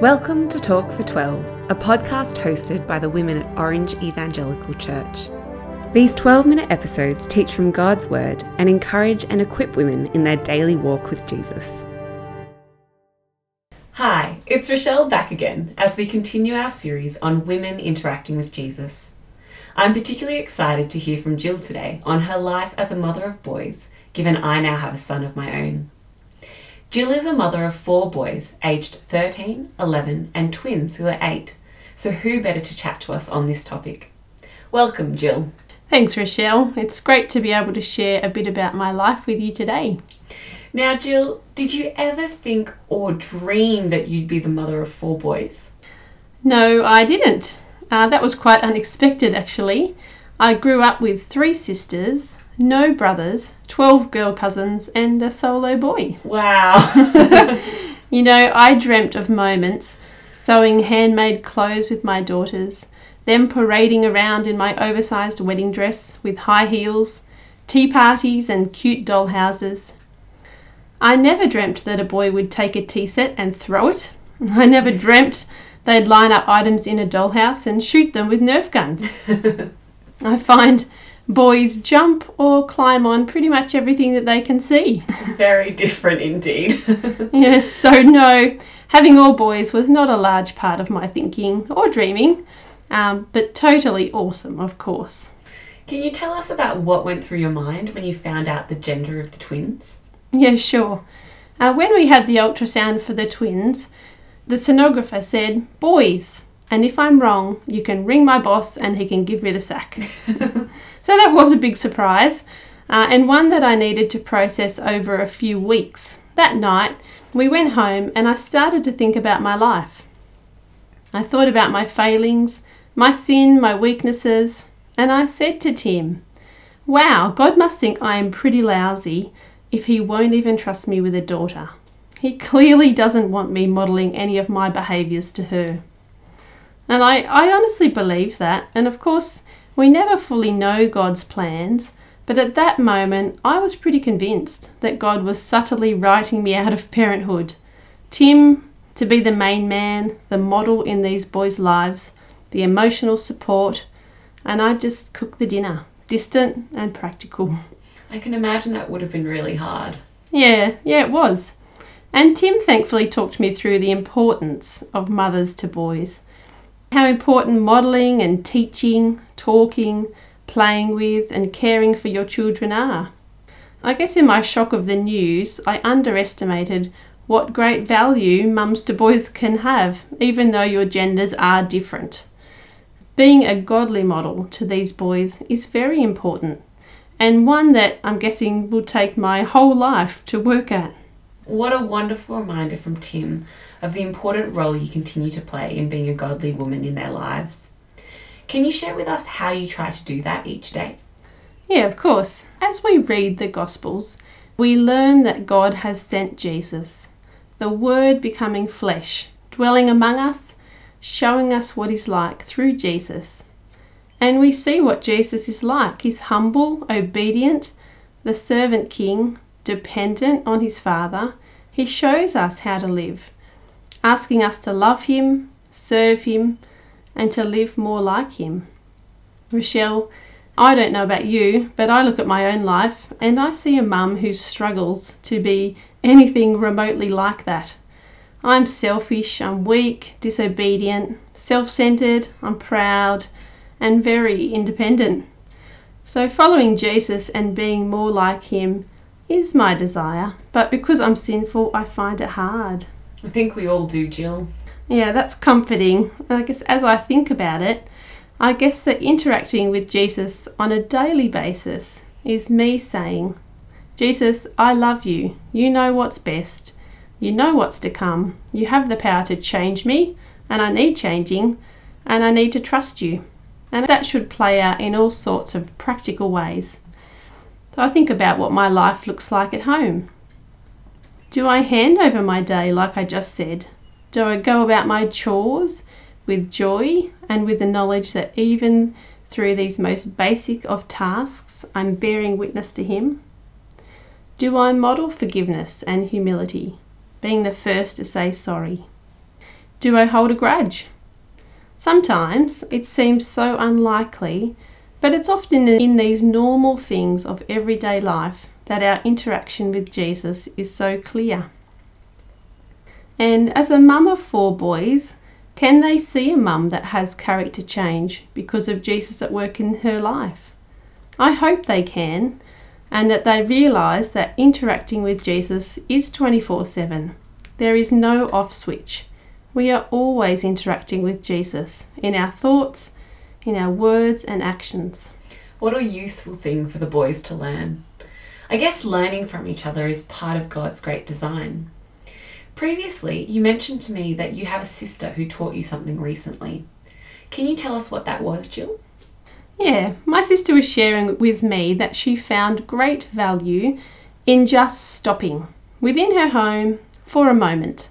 Welcome to Talk for 12, a podcast hosted by the women at Orange Evangelical Church. These 12 minute episodes teach from God's Word and encourage and equip women in their daily walk with Jesus. Hi, it's Rochelle back again as we continue our series on women interacting with Jesus. I'm particularly excited to hear from Jill today on her life as a mother of boys, given I now have a son of my own. Jill is a mother of four boys, aged 13, 11, and twins who are 8. So, who better to chat to us on this topic? Welcome, Jill. Thanks, Rochelle. It's great to be able to share a bit about my life with you today. Now, Jill, did you ever think or dream that you'd be the mother of four boys? No, I didn't. Uh, that was quite unexpected, actually. I grew up with three sisters, no brothers, 12 girl cousins, and a solo boy. Wow. you know, I dreamt of moments sewing handmade clothes with my daughters, them parading around in my oversized wedding dress with high heels, tea parties, and cute doll houses. I never dreamt that a boy would take a tea set and throw it. I never dreamt they'd line up items in a dollhouse and shoot them with Nerf guns. I find boys jump or climb on pretty much everything that they can see. Very different indeed. yes, so no, having all boys was not a large part of my thinking or dreaming, um, but totally awesome, of course. Can you tell us about what went through your mind when you found out the gender of the twins? Yeah, sure. Uh, when we had the ultrasound for the twins, the sonographer said, boys, and if I'm wrong, you can ring my boss and he can give me the sack. So that was a big surprise, uh, and one that I needed to process over a few weeks. That night, we went home and I started to think about my life. I thought about my failings, my sin, my weaknesses, and I said to Tim, Wow, God must think I am pretty lousy if He won't even trust me with a daughter. He clearly doesn't want me modelling any of my behaviours to her. And I, I honestly believe that, and of course, we never fully know God's plans, but at that moment I was pretty convinced that God was subtly writing me out of parenthood. Tim, to be the main man, the model in these boys' lives, the emotional support, and I just cooked the dinner, distant and practical. I can imagine that would have been really hard. Yeah, yeah, it was. And Tim thankfully talked me through the importance of mothers to boys how important modelling and teaching, talking, playing with, and caring for your children are. I guess in my shock of the news, I underestimated what great value mums to boys can have, even though your genders are different. Being a godly model to these boys is very important, and one that I'm guessing will take my whole life to work at. What a wonderful reminder from Tim of the important role you continue to play in being a godly woman in their lives. Can you share with us how you try to do that each day? Yeah, of course. As we read the Gospels, we learn that God has sent Jesus, the Word becoming flesh, dwelling among us, showing us what He's like through Jesus. And we see what Jesus is like. He's humble, obedient, the servant king, dependent on his Father. He shows us how to live asking us to love Him, serve Him, and to live more like Him. Rochelle, I don't know about you, but I look at my own life and I see a mum who struggles to be anything remotely like that. I'm selfish, I'm weak, disobedient, self centered, I'm proud, and very independent. So, following Jesus and being more like Him is my desire, but because I'm sinful, I find it hard. I think we all do, Jill. Yeah, that's comforting. I guess as I think about it, I guess that interacting with Jesus on a daily basis is me saying, Jesus, I love you. You know what's best. You know what's to come. You have the power to change me, and I need changing, and I need to trust you. And that should play out in all sorts of practical ways. So I think about what my life looks like at home. Do I hand over my day like I just said? Do I go about my chores with joy and with the knowledge that even through these most basic of tasks, I'm bearing witness to Him? Do I model forgiveness and humility, being the first to say sorry? Do I hold a grudge? Sometimes it seems so unlikely, but it's often in these normal things of everyday life that our interaction with Jesus is so clear. And as a mum of four boys, can they see a mum that has character change because of Jesus at work in her life? I hope they can, and that they realise that interacting with Jesus is 24 7. There is no off switch. We are always interacting with Jesus in our thoughts, in our words and actions. What a useful thing for the boys to learn. I guess learning from each other is part of God's great design. Previously, you mentioned to me that you have a sister who taught you something recently. Can you tell us what that was, Jill? Yeah, my sister was sharing with me that she found great value in just stopping within her home for a moment.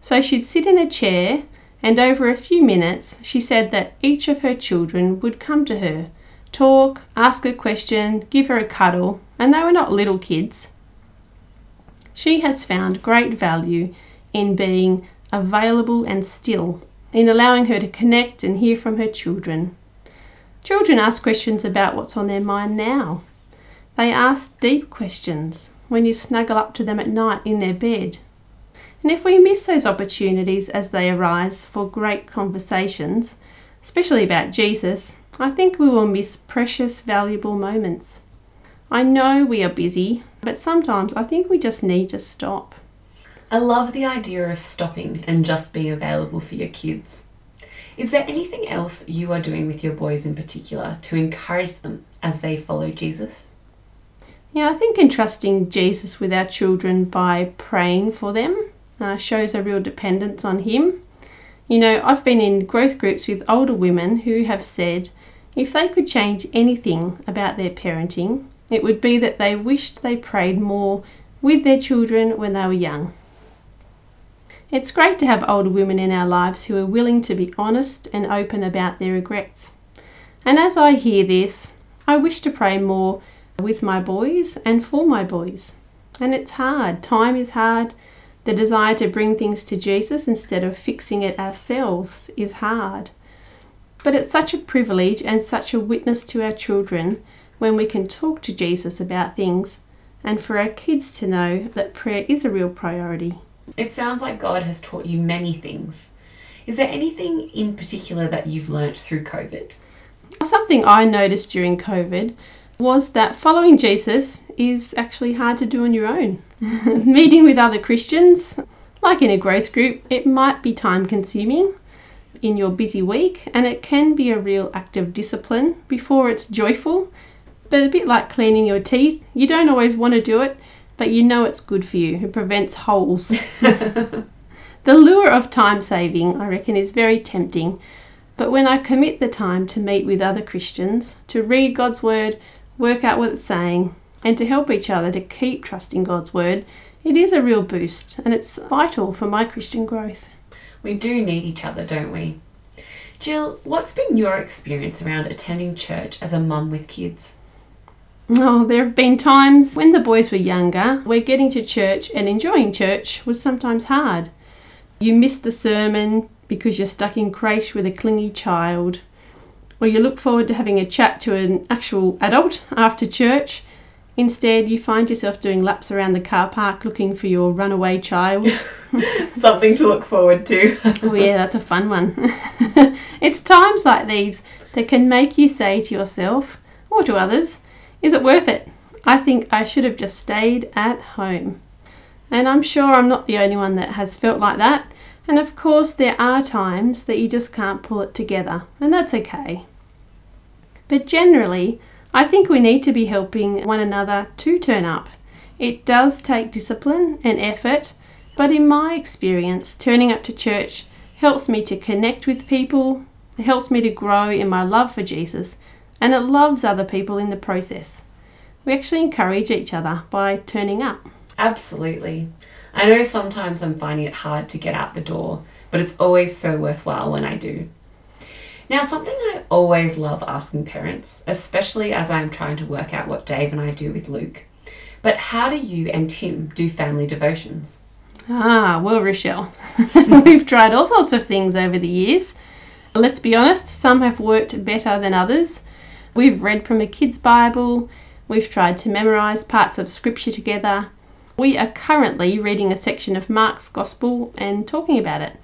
So she'd sit in a chair, and over a few minutes, she said that each of her children would come to her, talk, ask a question, give her a cuddle, and they were not little kids. She has found great value in being available and still, in allowing her to connect and hear from her children. Children ask questions about what's on their mind now. They ask deep questions when you snuggle up to them at night in their bed. And if we miss those opportunities as they arise for great conversations, especially about Jesus, I think we will miss precious, valuable moments. I know we are busy, but sometimes I think we just need to stop. I love the idea of stopping and just being available for your kids. Is there anything else you are doing with your boys in particular to encourage them as they follow Jesus? Yeah, I think entrusting Jesus with our children by praying for them uh, shows a real dependence on Him. You know, I've been in growth groups with older women who have said if they could change anything about their parenting, it would be that they wished they prayed more with their children when they were young. It's great to have older women in our lives who are willing to be honest and open about their regrets. And as I hear this, I wish to pray more with my boys and for my boys. And it's hard. Time is hard. The desire to bring things to Jesus instead of fixing it ourselves is hard. But it's such a privilege and such a witness to our children when we can talk to Jesus about things and for our kids to know that prayer is a real priority. It sounds like God has taught you many things. Is there anything in particular that you've learnt through COVID? Something I noticed during COVID was that following Jesus is actually hard to do on your own. Meeting with other Christians, like in a growth group, it might be time consuming in your busy week and it can be a real act of discipline before it's joyful. But a bit like cleaning your teeth, you don't always want to do it, but you know it's good for you. It prevents holes. the lure of time saving, I reckon, is very tempting. But when I commit the time to meet with other Christians, to read God's Word, work out what it's saying, and to help each other to keep trusting God's Word, it is a real boost and it's vital for my Christian growth. We do need each other, don't we? Jill, what's been your experience around attending church as a mum with kids? Oh, there have been times when the boys were younger where getting to church and enjoying church was sometimes hard. You miss the sermon because you're stuck in creche with a clingy child, or you look forward to having a chat to an actual adult after church. Instead, you find yourself doing laps around the car park looking for your runaway child. Something to look forward to. oh, yeah, that's a fun one. it's times like these that can make you say to yourself or to others, is it worth it? I think I should have just stayed at home. And I'm sure I'm not the only one that has felt like that. And of course, there are times that you just can't pull it together, and that's okay. But generally, I think we need to be helping one another to turn up. It does take discipline and effort, but in my experience, turning up to church helps me to connect with people, it helps me to grow in my love for Jesus, and it loves other people in the process. We actually encourage each other by turning up. Absolutely. I know sometimes I'm finding it hard to get out the door, but it's always so worthwhile when I do. Now, something I always love asking parents, especially as I'm trying to work out what Dave and I do with Luke, but how do you and Tim do family devotions? Ah, well, Rochelle, we've tried all sorts of things over the years. Let's be honest, some have worked better than others. We've read from a kid's Bible, we've tried to memorise parts of Scripture together. We are currently reading a section of Mark's Gospel and talking about it.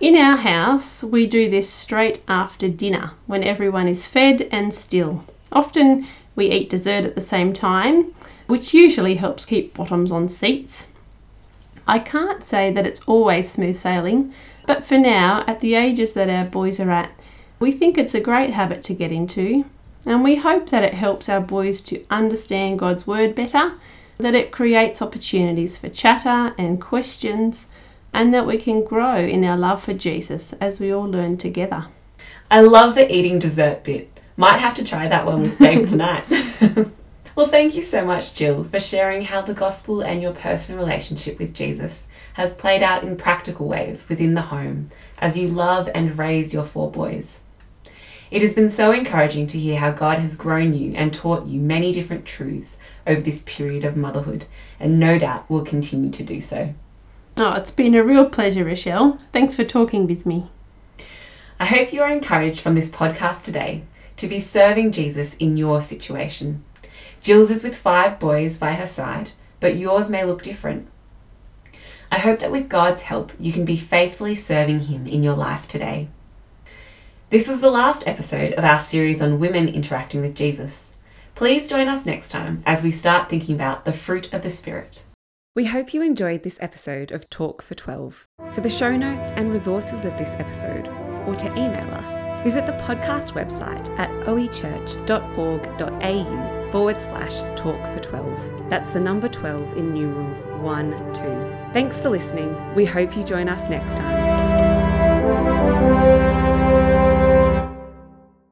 In our house, we do this straight after dinner when everyone is fed and still. Often we eat dessert at the same time, which usually helps keep bottoms on seats. I can't say that it's always smooth sailing, but for now, at the ages that our boys are at, we think it's a great habit to get into, and we hope that it helps our boys to understand God's Word better, that it creates opportunities for chatter and questions, and that we can grow in our love for Jesus as we all learn together. I love the eating dessert bit. Might have to try that one with Dave tonight. well, thank you so much, Jill, for sharing how the gospel and your personal relationship with Jesus has played out in practical ways within the home as you love and raise your four boys. It has been so encouraging to hear how God has grown you and taught you many different truths over this period of motherhood, and no doubt will continue to do so. Oh, it's been a real pleasure, Rochelle. Thanks for talking with me. I hope you are encouraged from this podcast today to be serving Jesus in your situation. Jill's is with five boys by her side, but yours may look different. I hope that with God's help, you can be faithfully serving Him in your life today. This was the last episode of our series on women interacting with Jesus. Please join us next time as we start thinking about the fruit of the Spirit. We hope you enjoyed this episode of Talk for 12. For the show notes and resources of this episode, or to email us, visit the podcast website at oechurch.org.au forward slash talk for 12. That's the number 12 in numerals 1 2. Thanks for listening. We hope you join us next time.